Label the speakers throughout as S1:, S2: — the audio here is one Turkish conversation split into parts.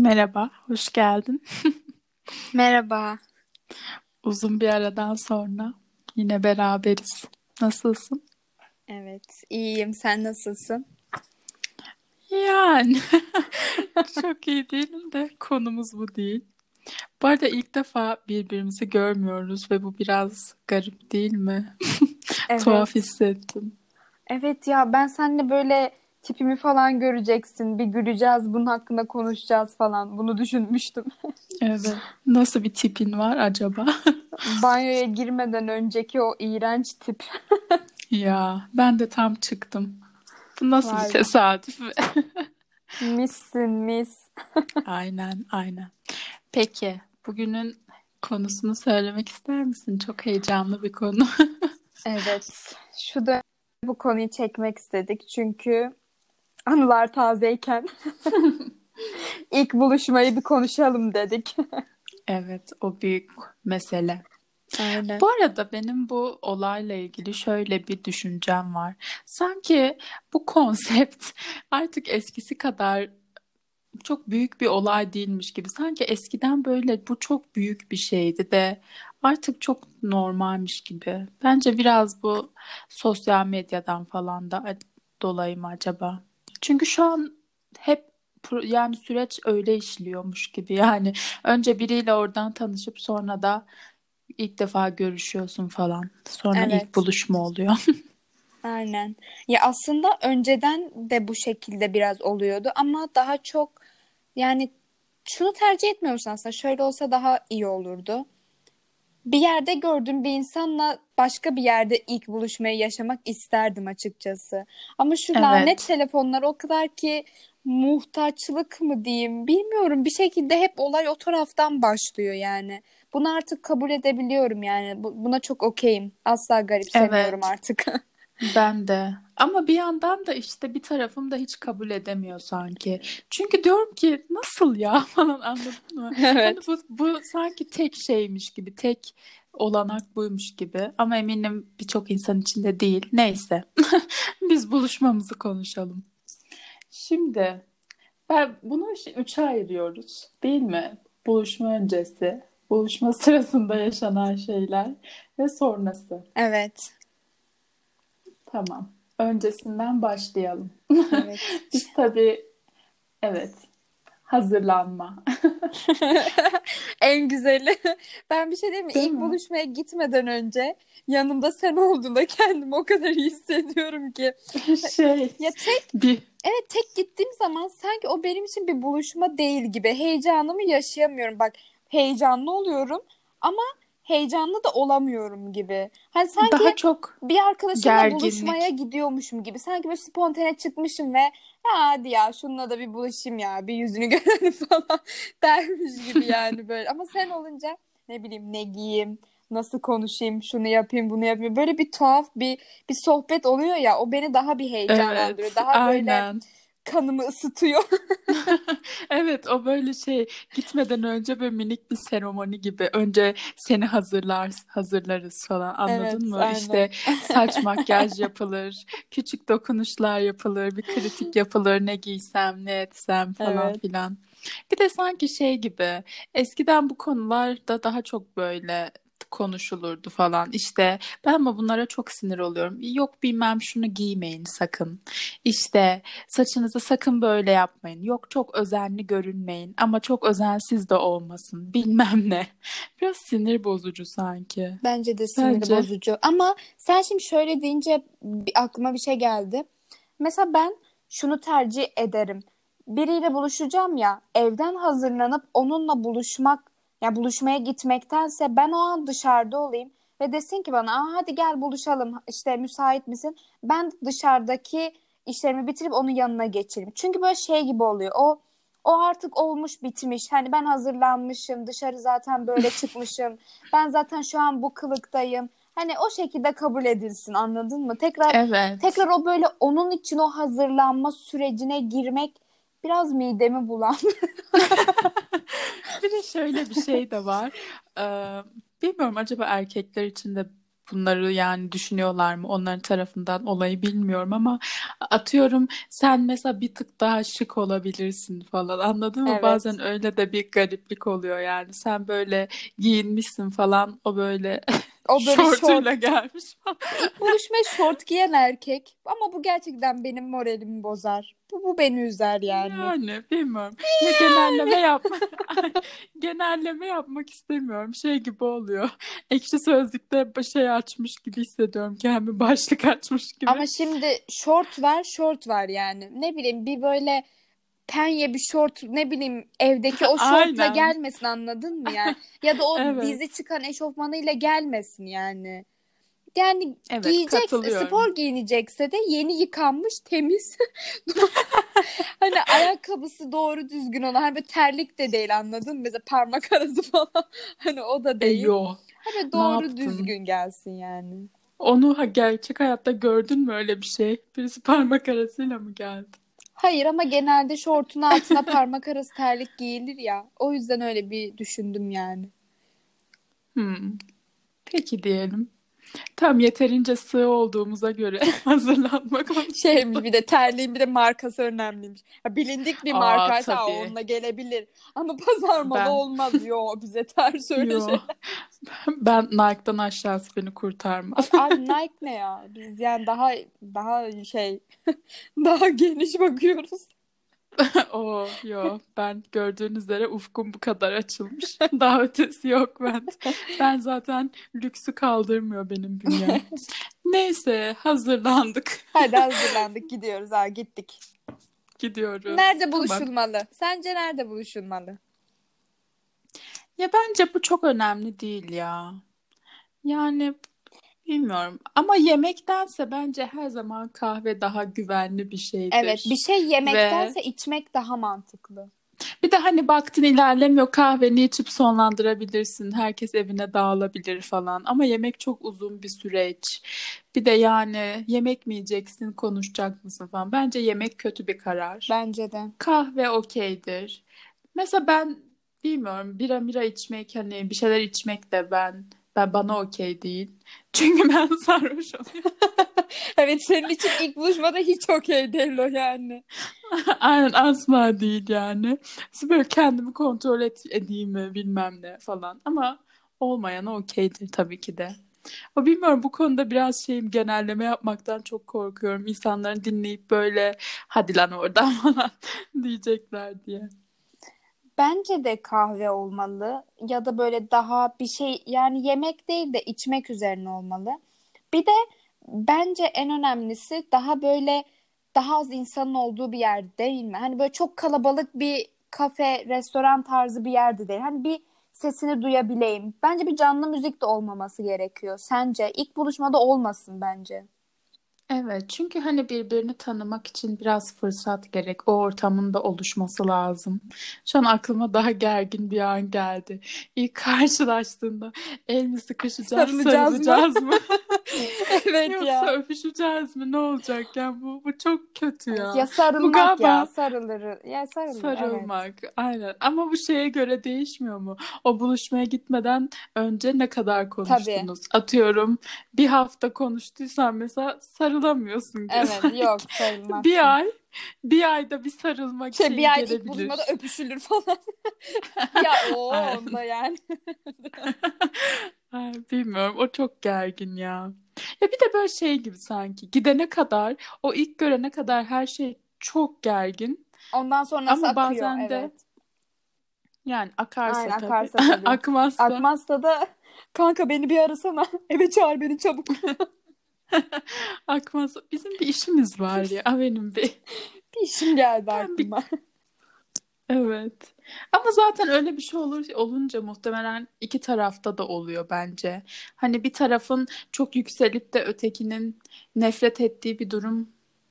S1: Merhaba, hoş geldin.
S2: Merhaba.
S1: Uzun bir aradan sonra yine beraberiz. Nasılsın?
S2: Evet, iyiyim. Sen nasılsın?
S1: Yani çok iyi değilim de konumuz bu değil. Bu arada ilk defa birbirimizi görmüyoruz ve bu biraz garip değil mi?
S2: Evet.
S1: Tuhaf hissettim.
S2: Evet ya ben seninle böyle tipimi falan göreceksin. Bir güleceğiz, bunun hakkında konuşacağız falan. Bunu düşünmüştüm.
S1: Evet. Nasıl bir tipin var acaba?
S2: Banyoya girmeden önceki o iğrenç tip.
S1: Ya ben de tam çıktım. Bu nasıl
S2: Vay
S1: bir tesadüf?
S2: Missin mis.
S1: Aynen, aynen. Peki, bugünün konusunu söylemek ister misin? Çok heyecanlı bir konu.
S2: Evet. Şu da bu konuyu çekmek istedik. Çünkü anılar tazeyken ilk buluşmayı bir konuşalım dedik.
S1: Evet, o büyük mesele.
S2: Aynen.
S1: Bu arada benim bu olayla ilgili şöyle bir düşüncem var. Sanki bu konsept artık eskisi kadar çok büyük bir olay değilmiş gibi. Sanki eskiden böyle bu çok büyük bir şeydi de artık çok normalmiş gibi. Bence biraz bu sosyal medyadan falan da dolayı mı acaba? Çünkü şu an hep yani süreç öyle işliyormuş gibi. Yani önce biriyle oradan tanışıp sonra da ilk defa görüşüyorsun falan. Sonra ilk
S2: Evet.
S1: buluşma oluyor.
S2: Aynen. Ya aslında önceden de bu şekilde biraz oluyordu ama daha çok yani şunu tercih etmiyor musun aslında? Şöyle olsa daha iyi olurdu. Bir yerde gördüğüm bir insanla başka bir yerde ilk buluşmayı yaşamak isterdim açıkçası. Ama şu
S1: Evet.
S2: lanet telefonlar o kadar ki muhtaçlık mı diyeyim bilmiyorum. Bir şekilde hep olay o taraftan başlıyor yani. Bunu artık kabul edebiliyorum yani. Bu- Buna çok okeyim. Asla garipsemiyorum
S1: Evet.
S2: artık.
S1: Ben de. Ama bir yandan da işte bir tarafım da hiç kabul edemiyor sanki. Çünkü diyorum ki nasıl ya falan anladın mı? Hani
S2: Evet.
S1: bu, bu sanki tek şeymiş gibi, tek olanak buymuş gibi. Ama eminim birçok insan için de değil. Neyse. Biz buluşmamızı konuşalım. Şimdi ben bunu üçe ayırıyoruz, değil mi? Buluşma öncesi, buluşma sırasında yaşanan şeyler ve sonrası.
S2: Evet.
S1: Tamam. Öncesinden başlayalım.
S2: Evet.
S1: Biz tabii evet hazırlanma.
S2: En güzeli. Ben bir şey diyeyim mi?
S1: Değil
S2: İlk
S1: mi?
S2: buluşmaya gitmeden önce yanımda sen olduğunda kendimi o kadar iyi hissediyorum ki.
S1: Şey
S2: Ya tek
S1: bir
S2: evet tek gittiğim zaman sanki o benim için bir buluşma değil gibi. Heyecanımı yaşayamıyorum. Bak heyecanlı oluyorum ama heyecanlı da olamıyorum gibi. Hani sanki
S1: daha çok
S2: bir arkadaşımla
S1: gerginlik.
S2: buluşmaya gidiyormuşum gibi. Sanki böyle spontane çıkmışım ve hadi ya şununla da bir buluşayım ya bir yüzünü görelim falan dermiş gibi yani böyle. Ama sen olunca ne bileyim ne giyeyim, nasıl konuşayım, şunu yapayım, bunu yapayım. Böyle bir tuhaf bir bir sohbet oluyor ya o beni daha bir heyecanlandırıyor.
S1: evet
S2: Daha böyle
S1: aynen.
S2: Kanımı ısıtıyor.
S1: Evet o böyle şey gitmeden önce böyle minik bir seremoni gibi önce seni hazırlar hazırlarız falan anladın
S2: Evet,
S1: mı?
S2: aynen.
S1: İşte saç makyaj yapılır, küçük dokunuşlar yapılır, bir kritik yapılır ne giysem ne etsem falan
S2: Evet.
S1: filan. Bir de sanki şey gibi eskiden bu konularda daha çok böyle konuşulurdu falan. İşte ben ama bunlara çok sinir oluyorum. Yok bilmem şunu giymeyin sakın. İşte saçınızı sakın böyle yapmayın. Yok çok özenli görünmeyin ama çok özensiz de olmasın. Bilmem ne. Biraz sinir bozucu sanki.
S2: Bence de sinir
S1: Bence.
S2: bozucu. Ama sen şimdi şöyle deyince aklıma bir şey geldi. Mesela ben şunu tercih ederim. Biriyle buluşacağım ya, evden hazırlanıp onunla buluşmak, ya buluşmaya gitmektense ben o an dışarıda olayım ve desin ki bana, Aa, hadi gel buluşalım, işte müsait misin? Ben dışarıdaki işlerimi bitirip onun yanına geçeyim. Çünkü böyle şey gibi oluyor. O o artık olmuş bitmiş. Hani ben hazırlanmışım, dışarı zaten böyle çıkmışım. Ben zaten şu an bu kılıktayım. Hani o şekilde kabul edilsin anladın mı? Tekrar
S1: Evet.
S2: tekrar o böyle onun için o hazırlanma sürecine girmek biraz midemi bulan.
S1: Bir de şöyle bir şey de var. Ee, bilmiyorum acaba erkekler için de bunları yani düşünüyorlar mı onların tarafından olayı bilmiyorum ama atıyorum sen mesela bir tık daha şık olabilirsin falan anladın mı?
S2: Evet.
S1: Bazen öyle de bir gariplik oluyor yani sen böyle giyinmişsin falan o böyle
S2: O böyle şort.
S1: şortuyla gelmiş falan.
S2: İlk buluşmaya şort giyen erkek. Ama bu gerçekten benim moralimi bozar. Bu, bu beni üzer yani.
S1: Yani bilmiyorum. Ya genelleme yapma. genelleme yapmak istemiyorum. Şey gibi oluyor. Ekşi Sözlük'te şey açmış gibi hissediyorum. Kendimi başlık açmış gibi.
S2: Ama şimdi şort var, şort var yani. Ne bileyim bir böyle penye bir şort ne bileyim evdeki o şortla gelmesin anladın mı yani? Ya da o
S1: Evet.
S2: dizi çıkan eşofmanıyla gelmesin yani. Yani
S1: Evet, katılıyorum.
S2: spor giyinecekse de yeni yıkanmış temiz hani ayakkabısı doğru düzgün olan hani terlik de değil anladın mı? Mesela parmak arası falan hani o da
S1: E,
S2: değil.
S1: yo.
S2: Hani doğru düzgün gelsin yani.
S1: Onu ha, gerçek hayatta gördün mü öyle bir şey? Birisi parmak arasıyla mı geldi?
S2: Hayır ama genelde şortun altına parmak arası terlik giyilir ya. O yüzden öyle bir düşündüm yani.
S1: Hmm. Peki diyelim. Tam yeterince sığ olduğumuza göre hazırlanma konusunda.
S2: Şeymiş bir de terliğin bir de markası önemliymiş. Ha, bilindik bir
S1: Aa,
S2: markaysa
S1: tabii.
S2: onunla gelebilir. Ama pazar malı
S1: Ben-
S2: olmaz. Yo bize ters öyle
S1: Yo. Ben Nike'dan aşağısı beni kurtarmaz.
S2: Abi Nike ne ya? Biz yani daha daha şey daha geniş bakıyoruz.
S1: Oo, yo. Ben gördüğünüz üzere ufkum bu kadar açılmış. Daha ötesi yok bende. Ben zaten lüksü kaldırmıyor benim bünyem. Neyse hazırlandık.
S2: Hadi hazırlandık gidiyoruz ha gittik.
S1: Gidiyoruz.
S2: Nerede
S1: Tamam.
S2: buluşulmalı? Sence nerede buluşulmalı?
S1: Ya bence bu çok önemli değil ya. Yani bilmiyorum. Ama yemektense bence her zaman kahve daha güvenli bir şeydir.
S2: Evet bir şey yemektense içmek daha mantıklı.
S1: Bir de hani baktın ilerlemiyor kahveni içip sonlandırabilirsin. Herkes evine dağılabilir falan. Ama yemek çok uzun bir süreç. Bir de yani yemek mi yiyeceksin, konuşacak mısın falan. Bence yemek kötü bir karar.
S2: Bence de.
S1: Kahve okeydir. Mesela ben bilmiyorum bira mira içmek hani bir şeyler içmek de ben ben bana okey değil. Çünkü ben sarhoş oluyorum.
S2: Evet senin için ilk buluşmada hiç okey değil o yani.
S1: Aynen asla değil yani. Böyle kendimi kontrol et, edeyim mi bilmem ne falan. Ama olmayana okeydir tabii ki de. O bilmiyorum bu konuda biraz şeyim genelleme yapmaktan çok korkuyorum. İnsanların dinleyip böyle hadi lan oradan falan diyecekler diye.
S2: Bence de kahve olmalı ya da böyle daha bir şey yani yemek değil de içmek üzerine olmalı. Bir de bence en önemlisi daha böyle daha az insanın olduğu bir yer değil mi? Hani böyle çok kalabalık bir kafe, restoran tarzı bir yerde değil. Hani bir sesini duyabileyim. Bence bir canlı müzik de olmaması gerekiyor. Sence? İlk buluşmada olmasın bence.
S1: Evet, çünkü hani birbirini tanımak için biraz fırsat gerek. O ortamın da oluşması lazım. Şu an aklıma daha gergin bir an geldi. İlk karşılaştığında el mi sıkışacağız,
S2: Sarılacağız mı?
S1: sarılacağız mı?
S2: Evet
S1: Yoksa
S2: ya.
S1: öpüşeceğiz mi? Ne olacak ya? Bu, bu çok kötü ya.
S2: Ya sarılmak
S1: galiba-
S2: ya sarılır. Ya sarılır evet.
S1: Sarılmak, aynen. Ama bu şeye göre değişmiyor mu? O buluşmaya gitmeden önce ne kadar konuştunuz? Atıyorum bir hafta konuştuysan mesela sarılamıyorsun
S2: Evet yok sarılmaz.
S1: Bir ay, bir ayda bir sarılmak
S2: Şey bir ay ilk buluşmada öpüşülür falan. ya o onda yani.
S1: Ay, bilmiyorum, o çok gergin ya. Ya bir de böyle şey gibi sanki gidene kadar, o ilk görene kadar her şey çok gergin.
S2: Ondan sonrası
S1: Ama
S2: akıyor
S1: bazen de
S2: evet.
S1: Yani akarsa
S2: Aynen,
S1: tabii.
S2: akarsa tabii.
S1: Akmazsa.
S2: Akmazsa da kanka beni bir arasana. Eve çağır beni çabuk.
S1: Akmazsa. Bizim bir işimiz var ya. Benim bir.
S2: Bir işim geldi
S1: bir-
S2: aklıma.
S1: Evet. Ama zaten öyle bir şey olur olunca muhtemelen iki tarafta da oluyor bence. Hani bir tarafın çok yükselip de ötekinin nefret ettiği bir durum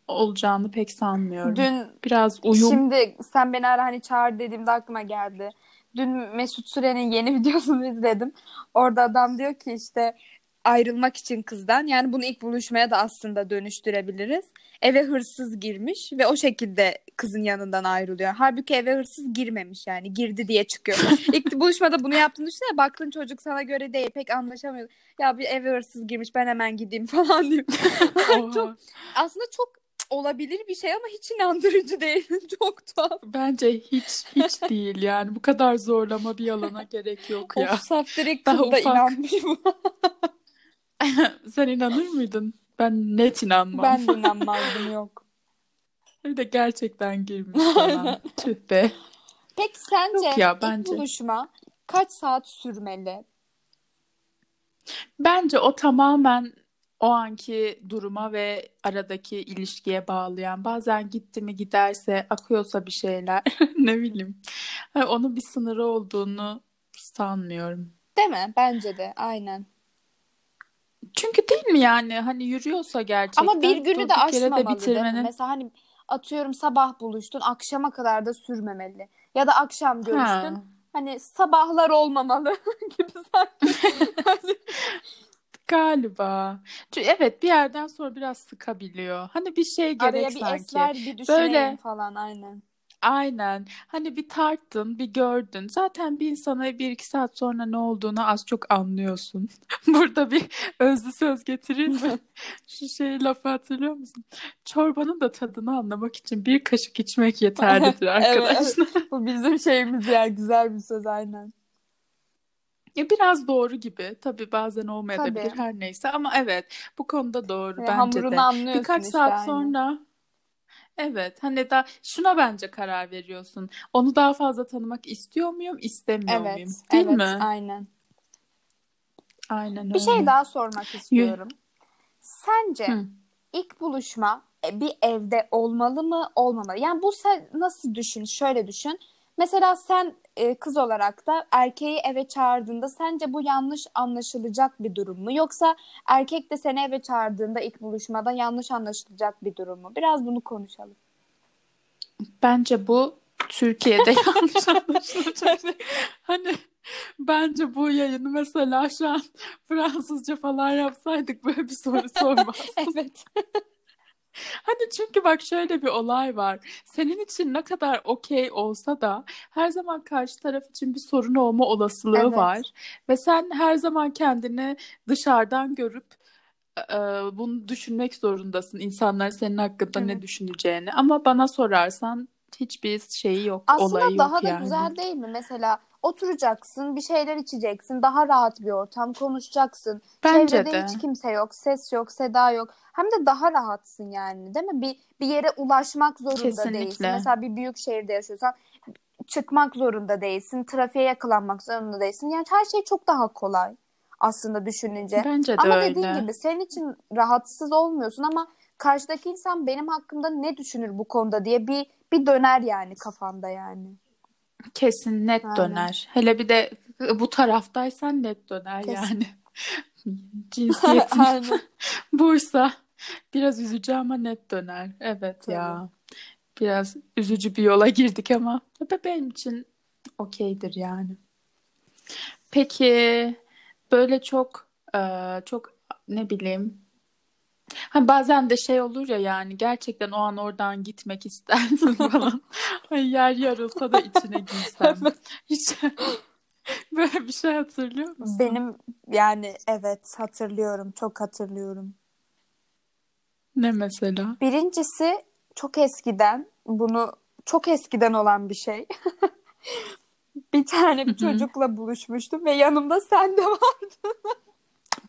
S1: olacağını pek sanmıyorum.
S2: Dün
S1: Biraz uyum.
S2: şimdi sen beni ara hani çağır dediğimde aklıma geldi. Dün Mesut Süren'in yeni videosunu izledim. Orada adam diyor ki işte ayrılmak için kızdan. Yani bunu ilk buluşmaya da aslında dönüştürebiliriz. Eve hırsız girmiş ve o şekilde kızın yanından ayrılıyor. Halbuki eve hırsız girmemiş yani girdi diye çıkıyor. İlk buluşmada bunu yaptığını düşünsene baktın çocuk sana göre değil pek anlaşamıyor. Ya bir eve hırsız girmiş ben hemen gideyim falan diyor. Çok aslında çok olabilir bir şey ama hiç inandırıcı değil. çok tuhaf.
S1: Bence hiç hiç değil yani bu kadar zorlama bir yalana gerek yok ya.
S2: Of saf direkt
S1: Daha ufak.
S2: inanmış bu.
S1: Sen inanır mıydın? Ben net inanmam.
S2: Ben de inanmazdım yok.
S1: Bir de gerçekten girmiş falan. Tüh be.
S2: Peki sence
S1: Yok ya,
S2: ilk
S1: bence.
S2: buluşma kaç saat sürmeli?
S1: Bence o tamamen o anki duruma ve aradaki ilişkiye bağlayan. Bazen gitti mi giderse akıyorsa bir şeyler ne bileyim. Hani onun bir sınırı olduğunu sanmıyorum.
S2: Değil mi? Bence de aynen.
S1: Çünkü değil mi yani hani yürüyorsa gerçekten
S2: Ama bir günü de
S1: de
S2: aşmamalı mi?
S1: bitirmenin
S2: Mesela hani atıyorum sabah buluştun, akşama kadar da sürmemeli. Ya da akşam görüştün,
S1: Ha.
S2: hani sabahlar olmamalı gibi sanki. Hani
S1: Galiba. Çünkü evet bir yerden sonra biraz sıkabiliyor. Hani bir şey gerek
S2: Araya bir
S1: sanki.
S2: esver bir düşünelim
S1: Böyle
S2: falan aynen.
S1: Aynen. Hani bir tarttın, bir gördün. Zaten bir insana bir iki saat sonra ne olduğunu az çok anlıyorsun. Burada bir özlü söz getireyim mi? Şu şey lafı hatırlıyor musun? Çorbanın da tadını anlamak için bir kaşık içmek yeterlidir
S2: Evet,
S1: arkadaşlar.
S2: bu bizim şeyimiz ya güzel bir söz aynen.
S1: Ya biraz doğru gibi. Tabii bazen olmayabilir
S2: Tabii.
S1: her neyse ama evet bu konuda doğru
S2: Ya
S1: bence de. Birkaç
S2: işte
S1: saat
S2: aynen.
S1: Evet hani da şuna bence karar veriyorsun. Onu daha fazla tanımak istiyor muyum, istemiyor
S2: Evet,
S1: muyum? Değil
S2: evet,
S1: mi?
S2: aynen.
S1: Aynen
S2: Bir şey
S1: öyle.
S2: daha sormak istiyorum. Sence
S1: Hı.
S2: ilk buluşma bir evde olmalı mı, olmamalı? Yani bu sen nasıl düşün? Şöyle düşün. Mesela sen e, kız olarak da erkeği eve çağırdığında sence bu yanlış anlaşılacak bir durum mu? Yoksa erkek de seni eve çağırdığında ilk buluşmada yanlış anlaşılacak bir durum mu? Biraz bunu konuşalım.
S1: Bence bu Türkiye'de yanlış anlaşılacak. Hani bence bu yayını mesela şu an Fransızca falan yapsaydık böyle bir soru sormazdık.
S2: Evet.
S1: Hani çünkü bak şöyle bir olay var. Senin için ne kadar okey olsa da her zaman karşı taraf için bir sorun olma olasılığı
S2: Evet.
S1: var. Ve sen her zaman kendini dışarıdan görüp e, bunu düşünmek zorundasın. İnsanlar senin hakkında ne
S2: Evet.
S1: düşüneceğini. Ama bana sorarsan hiçbir şeyi yok,
S2: Aslında
S1: olayı
S2: daha
S1: yok
S2: da
S1: yani.
S2: güzel değil mi? Mesela oturacaksın, bir şeyler içeceksin, daha rahat bir ortam, konuşacaksın.
S1: Bence
S2: Çevrede
S1: de.
S2: hiç kimse yok, ses yok, seda yok. Hem de daha rahatsın yani, değil mi? Bir bir yere ulaşmak zorunda değilsin.
S1: Kesinlikle.
S2: Mesela bir büyük şehirde yaşıyorsan çıkmak zorunda değilsin, trafiğe yakalanmak zorunda değilsin. Yani her şey çok daha kolay aslında düşününce.
S1: Bence de
S2: Ama
S1: öyle.
S2: dediğin gibi senin için rahatsız olmuyorsun ama karşıdaki insan benim hakkımda ne düşünür bu konuda diye bir bir döner yani kafanda yani.
S1: Kesin net
S2: Aynen.
S1: döner. Hele bir de bu taraftaysan net döner
S2: Kesin.
S1: yani. Cinsiyetin
S2: Aynen.
S1: buysa biraz üzücü ama net döner. Evet ya. Biraz üzücü bir yola girdik ama benim için okeydir yani. Peki böyle çok çok ne bileyim Ha bazen de şey olur ya yani gerçekten o an oradan gitmek istersin falan. Ay, yer yarılsa da içine giysem. Hiç böyle bir şey hatırlıyor musun?
S2: Benim yani evet hatırlıyorum, çok hatırlıyorum.
S1: Ne mesela?
S2: Birincisi çok eskiden bunu çok eskiden olan bir şey. bir tane bir çocukla buluşmuştum ve yanımda sen de var.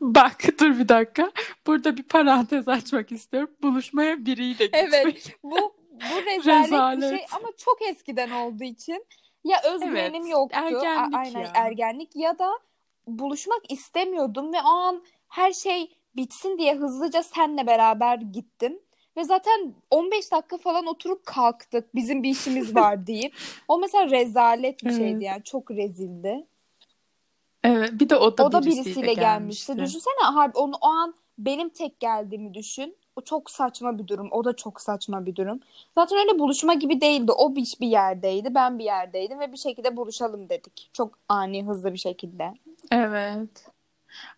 S1: Bak dur bir dakika. Burada bir parantez açmak istiyorum. Buluşmaya biriyle gitmek.
S2: Evet. Bu bu rezalet, bir şey ama çok eskiden olduğu için ya özgüvenim
S1: Evet,
S2: yoktu.
S1: ergenlik
S2: A- aynen
S1: ya.
S2: ergenlik ya da buluşmak istemiyordum ve o an her şey bitsin diye hızlıca senle beraber gittim. Ve zaten 15 dakika falan oturup kalktık. Bizim bir işimiz var deyip. O mesela rezalet bir şeydi yani. Çok rezildi.
S1: Evet, bir de o da
S2: O da
S1: birisiyle
S2: birisiyle gelmişti.
S1: gelmişti.
S2: Düşünsene harbi onu o an benim tek geldiğimi düşün. O çok saçma bir durum. O da çok saçma bir durum. Zaten öyle buluşma gibi değildi. O bir, bir yerdeydi, ben bir yerdeydim ve bir şekilde buluşalım dedik. Çok ani, hızlı bir şekilde.
S1: Evet.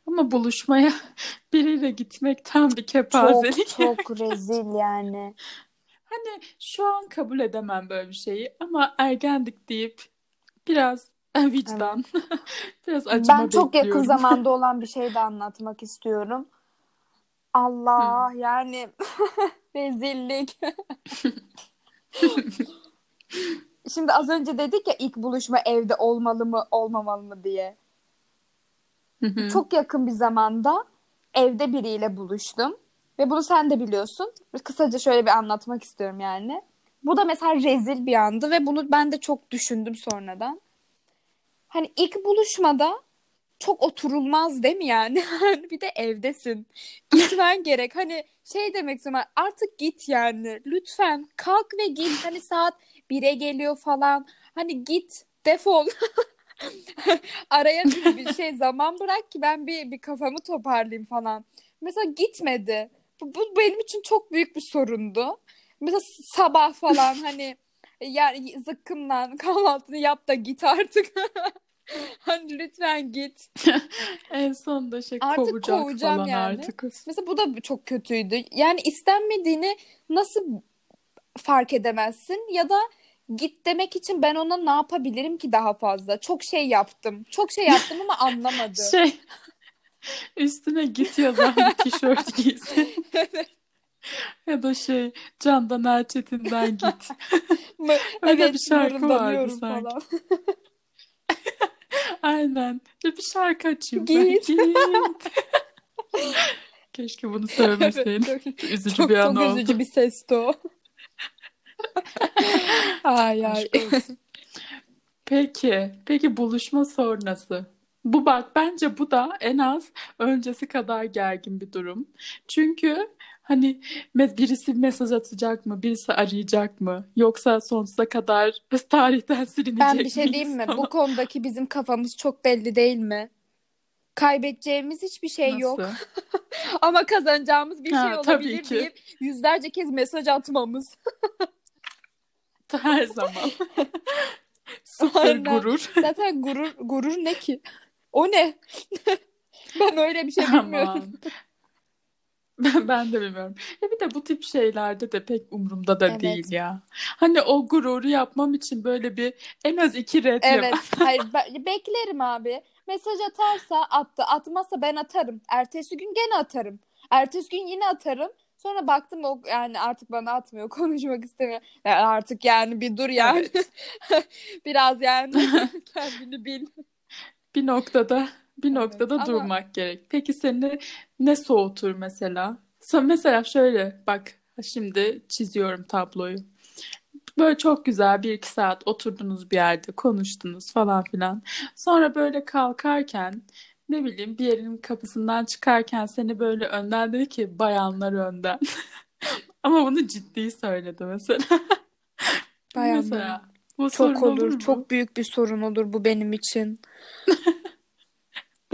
S1: Ama buluşmaya biriyle gitmek tam bir
S2: Çok
S1: kepazelik.
S2: çok rezil yani.
S1: Hani şu an kabul edemem böyle bir şeyi ama ergendik deyip biraz
S2: Evet.
S1: vicdan, biraz acıma
S2: Ben çok yakın
S1: bekliyorum.
S2: zamanda olan bir şey de anlatmak istiyorum.
S1: Hı.
S2: Allah yani rezillik. Şimdi az önce dedik ya ilk buluşma evde olmalı mı olmamalı mı diye.
S1: Hı hı.
S2: Çok yakın bir zamanda evde biriyle buluştum. Ve bunu sen de biliyorsun. Kısaca şöyle bir anlatmak istiyorum yani. Bu da mesela rezil bir andı ve bunu ben de çok düşündüm sonradan. Hani ilk buluşmada çok oturulmaz değil mi yani? Bir de evdesin. Gitmen gerek. Hani şey demek istiyorum artık git yani. Lütfen kalk ve git. Hani saat 1'e geliyor falan. Hani git defol. Araya bir, bir şey zaman bırak ki ben bir, bir kafamı toparlayayım falan. Mesela gitmedi. Bu, bu benim için çok büyük bir sorundu. Mesela sabah falan hani yani zıkkımlan kahvaltını yap da git artık. Hani lütfen git.
S1: En sonunda şey
S2: Artık
S1: kovacak
S2: kovacağım
S1: falan
S2: yani.
S1: artık.
S2: Mesela bu da çok kötüydü. Yani istenmediğini nasıl fark edemezsin ya da git demek için ben ona ne yapabilirim ki daha fazla? Çok şey yaptım. Çok şey yaptım ama anlamadı.
S1: Şey üstüne git yazan bir tişört giysin. Ya da şey Candan Erçetin'den git. Öyle
S2: evet,
S1: bir şarkı vardı sanki.
S2: falan.
S1: Aynen. Bir şarkı açayım ben.
S2: Git.
S1: Git. Keşke bunu söylemeseydin.
S2: Evet, çok,
S1: Üzücü
S2: çok,
S1: bir an
S2: çok
S1: oldu.
S2: üzücü bir sesti o. Ay ay.
S1: Peki, peki buluşma sonrası. Bu bak bence bu da en az öncesi kadar gergin bir durum. Çünkü hani birisi mesaj atacak mı, birisi arayacak mı, yoksa sonsuza kadar tarihten silinecek
S2: Ben bir şey diyeyim mi? Bu
S1: falan.
S2: konudaki bizim kafamız çok belli değil mi? Kaybedeceğimiz hiçbir şey yok.
S1: Nasıl?
S2: Ama kazanacağımız bir şey
S1: Ha, tabii
S2: olabilir
S1: ki.
S2: deyip yüzlerce kez mesaj atmamız.
S1: Her zaman. Sıfır gurur.
S2: Zaten gurur gurur ne ki? O ne? Ben öyle bir şey bilmiyorum.
S1: Ben, ben de bilmiyorum. Ya bir de bu tip şeylerde de pek umurumda da
S2: Evet.
S1: değil ya. Hani o gururu yapmam için böyle bir en az iki red
S2: Evet. Hayır, be- beklerim abi. Mesaj atarsa attı. Atmazsa ben atarım. Ertesi gün gene atarım. Ertesi gün yine atarım. Sonra baktım o yani artık bana atmıyor. Konuşmak istemiyor. Ya artık yani bir dur yani. Biraz yani kendini bil.
S1: Bir noktada bir
S2: Evet.
S1: noktada
S2: Ama
S1: durmak gerek. Peki seni ne soğutur mesela? Sen mesela şöyle bak şimdi çiziyorum tabloyu. Böyle çok güzel bir iki saat oturdunuz bir yerde konuştunuz falan filan. Sonra böyle kalkarken ne bileyim bir yerin kapısından çıkarken seni böyle önden dedi ki bayanlar önden. Ama bunu ciddi söyledi mesela.
S2: bayanlar.
S1: Mesela bu sorun
S2: Çok
S1: olur
S2: olur.
S1: mu?
S2: Çok büyük bir sorun olur bu benim için.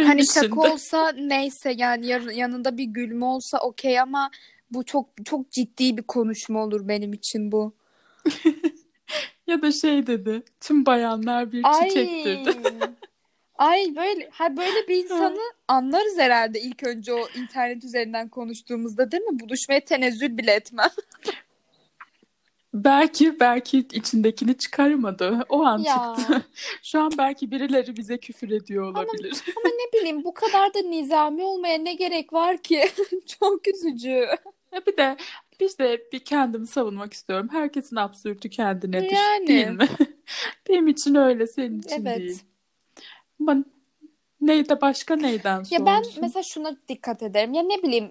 S2: Hani şaka olsa neyse yani yanında bir gülme olsa okey ama bu çok çok ciddi bir konuşma olur benim için bu.
S1: Ya da şey dedi. Tüm bayanlar bir
S2: Ay.
S1: çiçektir dedi.
S2: Ay böyle ha böyle bir insanı anlarız herhalde ilk önce o internet üzerinden konuştuğumuzda değil mi? Buluşmaya tenezzül bile etmem.
S1: Belki belki içindekini çıkarmadı. O an
S2: Ya.
S1: çıktı. Şu an belki birileri bize küfür ediyor olabilir.
S2: Ama ne bileyim bu kadar da nizami olmaya ne gerek var ki? Çok üzücü.
S1: Ya bir de biz de bir kendimi savunmak istiyorum. Herkesin absürtü kendinedir.
S2: Yani.
S1: Değil mi? Benim için öyle, senin için
S2: Evet.
S1: değil. Ama neyde başka neyden
S2: Ya ben mesela şuna dikkat ederim. Ya ne bileyim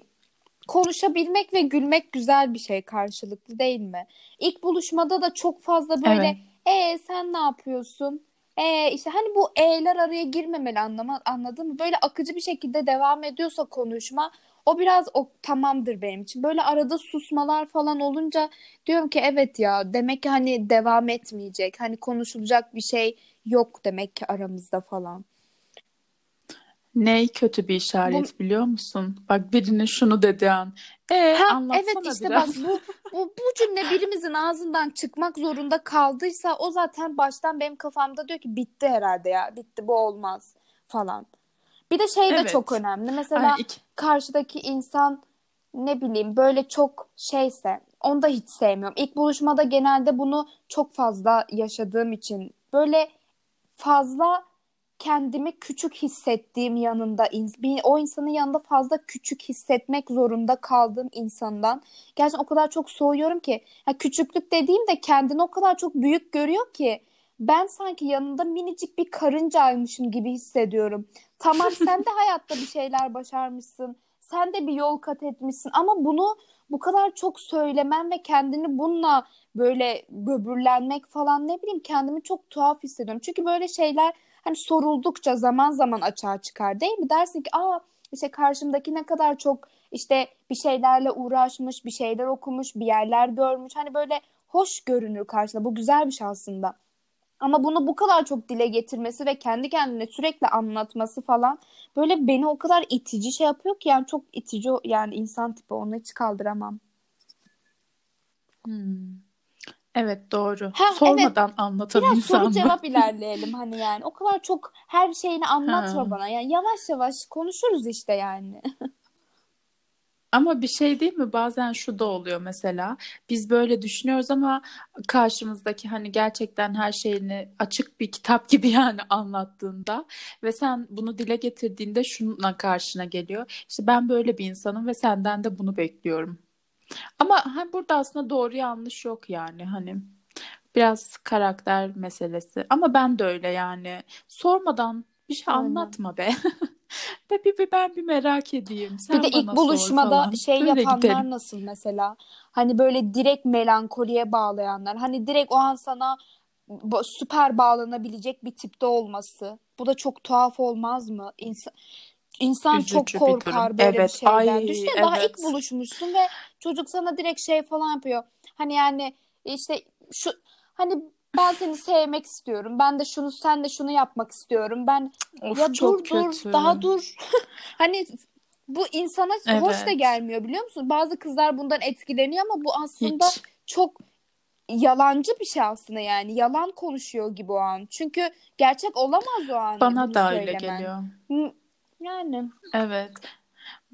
S2: konuşabilmek ve gülmek güzel bir şey karşılıklı değil mi? İlk buluşmada da çok fazla böyle e sen ne yapıyorsun? E işte hani bu e'ler araya girmemeli anlama, anladın mı? Böyle akıcı bir şekilde devam ediyorsa konuşma o biraz o tamamdır benim için. Böyle arada susmalar falan olunca diyorum ki evet ya demek ki hani devam etmeyecek. Hani konuşulacak bir şey yok demek ki aramızda falan.
S1: Ney kötü bir işaret biliyor musun? Bak birinin şunu dedi an. E
S2: Ha, evet işte
S1: biraz.
S2: bak bu, bu bu cümle birimizin ağzından çıkmak zorunda kaldıysa o zaten baştan benim kafamda diyor ki bitti herhalde ya bitti bu olmaz falan. Bir de şey de
S1: Evet.
S2: çok önemli. Mesela
S1: iki-
S2: karşıdaki insan ne bileyim böyle çok şeyse onu da hiç sevmiyorum. İlk buluşmada genelde bunu çok fazla yaşadığım için böyle fazla kendimi küçük hissettiğim yanında o insanın yanında fazla küçük hissetmek zorunda kaldığım insandan gerçekten o kadar çok soğuyorum ki ya küçüklük dediğim de kendini o kadar çok büyük görüyor ki ben sanki yanında minicik bir karıncaymışım gibi hissediyorum. Tamam sen de hayatta bir şeyler başarmışsın. Sen de bir yol kat etmişsin ama bunu bu kadar çok söylemen ve kendini bununla böyle böbürlenmek falan ne bileyim kendimi çok tuhaf hissediyorum. Çünkü böyle şeyler hani soruldukça zaman zaman açığa çıkar değil mi? Dersin ki aa işte karşımdaki ne kadar çok işte bir şeylerle uğraşmış, bir şeyler okumuş, bir yerler görmüş. Hani böyle hoş görünür karşında. Bu güzel bir şey aslında. Ama bunu bu kadar çok dile getirmesi ve kendi kendine sürekli anlatması falan böyle beni o kadar itici şey yapıyor ki yani çok itici yani insan tipi onu hiç kaldıramam.
S1: Hmm. Evet doğru.
S2: Ha,
S1: Sormadan anlatan
S2: Biraz
S1: insan
S2: soru
S1: mı?
S2: cevap ilerleyelim hani yani. O kadar çok her şeyini anlatma
S1: Ha.
S2: bana. Yani yavaş yavaş konuşuruz işte yani.
S1: Ama bir şey değil mi? Bazen şu da oluyor mesela. Biz böyle düşünüyoruz ama karşımızdaki hani gerçekten her şeyini açık bir kitap gibi yani anlattığında ve sen bunu dile getirdiğinde şununla karşına geliyor. İşte ben böyle bir insanım ve senden de bunu bekliyorum. Ama ha, burada aslında doğru yanlış yok yani hani biraz karakter meselesi. Ama ben de öyle yani sormadan bir şey
S2: Aynen.
S1: anlatma be. Ve bir, bir ben bir merak edeyim. Sen
S2: Bir de ilk buluşmada
S1: falan.
S2: şey
S1: Böyle
S2: yapanlar
S1: gidelim.
S2: nasıl mesela? Hani böyle direkt melankoliye bağlayanlar. Hani direkt o an sana süper bağlanabilecek bir tipte olması. Bu da çok tuhaf olmaz mı? İnsan, insan çok
S1: Üzücü bir durum.
S2: korkar böyle bir
S1: Evet,
S2: şeyden.
S1: ay,
S2: daha
S1: evet.
S2: ilk buluşmuşsun ve çocuk sana direkt şey falan yapıyor. Hani yani işte şu hani ben seni sevmek istiyorum. Ben de şunu sen de şunu yapmak istiyorum. Ben
S1: Of
S2: ya
S1: çok
S2: dur dur
S1: kötü.
S2: daha dur. Hani bu insana hoş da
S1: Evet.
S2: gelmiyor biliyor musun? Bazı kızlar bundan etkileniyor ama bu aslında
S1: Hiç.
S2: çok yalancı bir şey aslında yani. Yalan konuşuyor gibi o an. Çünkü gerçek olamaz o an
S1: Bana da öyle
S2: söylemen.
S1: geliyor.
S2: Yani
S1: Evet.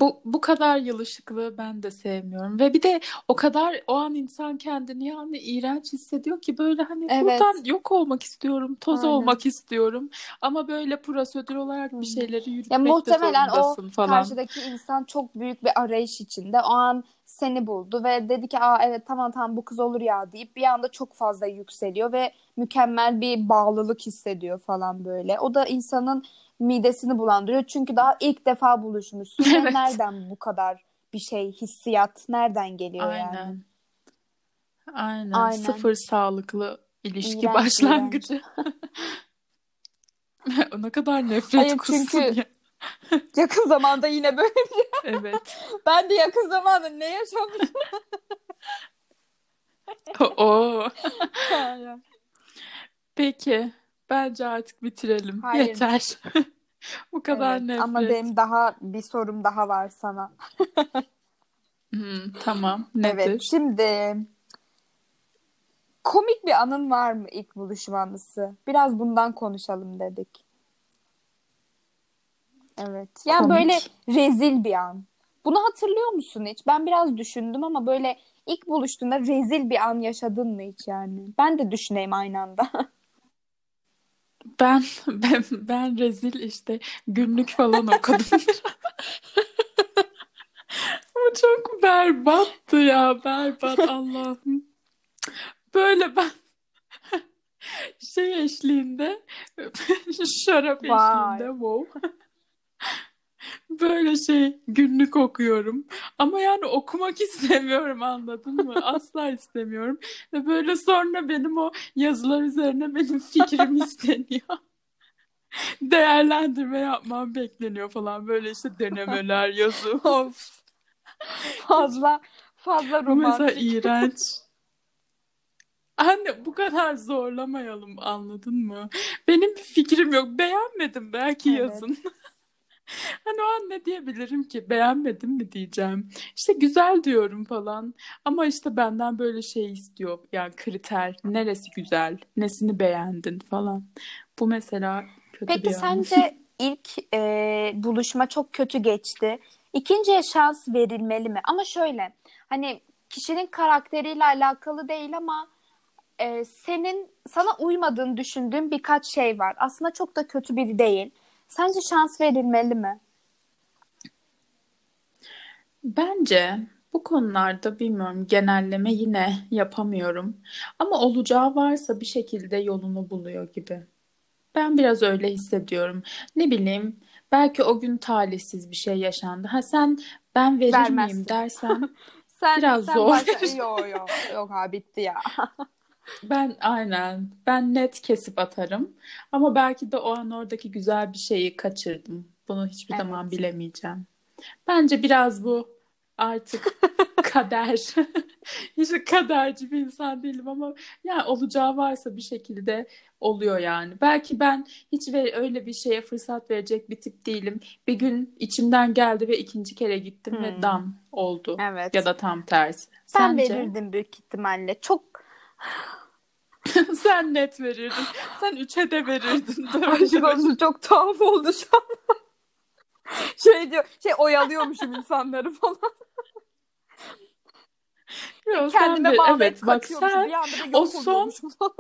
S1: Bu bu kadar yılışıklığı ben de sevmiyorum ve bir de o kadar o an insan kendini yani iğrenç hissediyor ki böyle hani
S2: Evet.
S1: buradan yok olmak istiyorum, toz
S2: Aynen.
S1: olmak istiyorum ama böyle prosedür olarak bir
S2: hı.
S1: şeyleri
S2: ya
S1: yürütmek de
S2: muhtemelen o
S1: zorundasın falan.
S2: karşıdaki insan çok büyük bir arayış içinde. O an seni buldu ve dedi ki aa evet tamam tamam bu kız olur ya deyip bir anda çok fazla yükseliyor ve mükemmel bir bağlılık hissediyor falan böyle. O da insanın midesini bulandırıyor. Çünkü daha ilk defa buluşmuşsun ve
S1: Evet.
S2: nereden bu kadar bir şey hissiyat nereden geliyor yani?
S1: Aynen. Aynen.
S2: Aynen.
S1: Sıfır sağlıklı ilişki
S2: İğrenç,
S1: başlangıcı. O ne kadar nefret
S2: Hayır,
S1: kussun
S2: çünkü-
S1: ya.
S2: Yakın zamanda yine böyle
S1: Evet.
S2: ben de yakın zamanda ne yaşamışım?
S1: Oo. Peki. Bence artık bitirelim.
S2: Hayır.
S1: Yeter. Bu kadar
S2: Evet,
S1: nefret.
S2: ama benim daha bir sorum daha var sana.
S1: Hmm, tamam.
S2: Evet,
S1: Nedir?
S2: şimdi komik bir anın var mı ilk buluşma anısı? Biraz bundan konuşalım dedik. Evet. Yani
S1: Komik.
S2: böyle rezil bir an. Bunu hatırlıyor musun hiç? Ben biraz düşündüm ama böyle ilk buluştuğunda rezil bir an yaşadın mı hiç yani? Ben de düşüneyim aynı anda.
S1: Ben ben ben rezil işte günlük falan okudum. Bu çok berbattı ya berbat Allah'ım. Böyle ben şey eşliğinde şarap
S2: Vay.
S1: eşliğinde wow. Böyle şey günlük okuyorum. Ama yani okumak istemiyorum anladın mı? Asla istemiyorum. Ve böyle sonra benim o yazılar üzerine benim fikrim isteniyor. Değerlendirme yapmam bekleniyor falan. Böyle işte denemeler, yazı. Of.
S2: Fazla fazla
S1: Bu mesela
S2: romantik.
S1: iğrenç. Anne bu kadar zorlamayalım anladın mı? Benim bir fikrim yok. Beğenmedim belki
S2: Evet.
S1: yazın. Hani o an ne diyebilirim ki? Beğenmedim mi diyeceğim. İşte güzel diyorum falan. Ama işte benden böyle şey istiyor. Yani kriter. Neresi güzel? Nesini beğendin falan. Bu mesela kötü
S2: Peki
S1: bir an.
S2: sence ilk e, buluşma çok kötü geçti. İkinciye şans verilmeli mi? Ama şöyle hani kişinin karakteriyle alakalı değil ama e, senin sana uymadığını düşündüğün birkaç şey var. Aslında çok da kötü biri değil. Sence şans verilmeli mi?
S1: Bence bu konularda bilmiyorum genelleme yine yapamıyorum. Ama olacağı varsa bir şekilde yolunu buluyor gibi. Ben biraz öyle hissediyorum. Ne bileyim belki o gün talihsiz bir şey yaşandı. Ha sen ben verir
S2: Vermezsin.
S1: miyim dersen
S2: Sen,
S1: Biraz
S2: sen
S1: zor.
S2: başla- Yok yok yok abi bitti ya.
S1: ben aynen ben net kesip atarım. Ama belki de o an oradaki güzel bir şeyi kaçırdım. Bunu hiçbir zaman
S2: Evet.
S1: bilemeyeceğim. Bence biraz bu artık kader. Hiç kaderci bir insan değilim ama yani olacağı varsa bir şekilde oluyor yani. Belki ben hiç ve öyle bir şeye fırsat verecek bir tip değilim. Bir gün içimden geldi ve ikinci kere gittim ve
S2: Hmm.
S1: dan oldu.
S2: Evet.
S1: Ya da tam tersi.
S2: Ben
S1: Sence?
S2: verirdim büyük ihtimalle. Çok
S1: Sen net verirdin. Sen üçe de verirdin.
S2: Aşık olsun çok tuhaf oldu şu an. şey diyor, şey oyalıyormuşum insanları falan.
S1: Sen
S2: Kendime
S1: ver-
S2: bağlayıp
S1: Evet bak sen
S2: Bir anda da
S1: o
S2: yok
S1: son-
S2: oluyormuşum falan.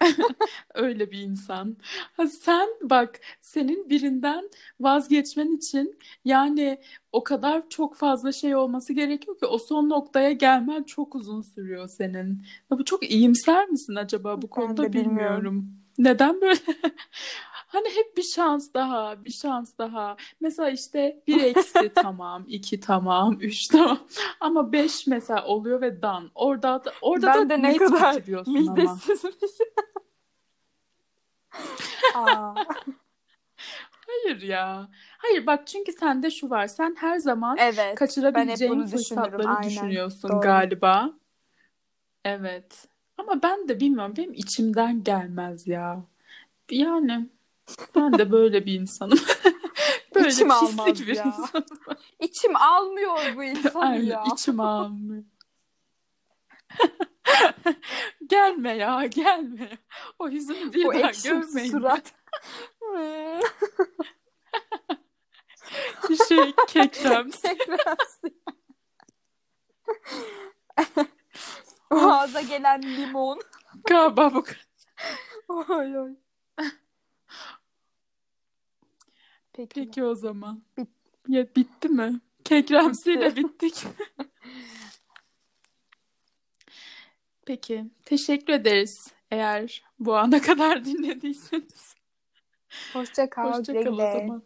S1: öyle bir insan. Ha, sen bak senin birinden vazgeçmen için yani o kadar çok fazla şey olması gerekiyor ki o son noktaya gelmen çok uzun sürüyor senin. Ya bu çok iyimser misin acaba bu
S2: Ben
S1: konuda
S2: bilmiyorum.
S1: bilmiyorum. Neden böyle? Hani hep bir şans daha, bir şans daha. Mesela işte bir eksi tamam, iki tamam, üç tamam. Ama beş mesela oluyor ve dan. Orada da, orada
S2: Ben
S1: da
S2: de ne
S1: net
S2: kadar. Midesizmiş. Aa,
S1: Hayır ya. Hayır bak çünkü sende şu var. Sen her zaman
S2: evet.
S1: Kaçırabileceğin fırsatları
S2: Aynen.
S1: düşünüyorsun
S2: Doğru.
S1: galiba. Evet. Ama ben de bilmiyorum. Benim içimden gelmez ya. Yani ben de böyle bir insanım. Böyle
S2: İçim
S1: pislik bir
S2: ya.
S1: insanım.
S2: İçim almıyor bu insanı
S1: Aynen
S2: ya.
S1: içim almıyor. Gelme ya gelme. O yüzünü bir
S2: Bu
S1: daha görmeyin.
S2: surat.
S1: Şey kekrem.
S2: Ağza gelen limon.
S1: Galiba bu.
S2: Oy oy. Peki.
S1: Peki o zaman.
S2: Bit-
S1: Ya bitti mi? Kekremsiyle bittik. Peki. Teşekkür ederiz. Eğer bu ana kadar dinlediyseniz.
S2: Hoşça kal.
S1: Hoşça kal o zaman.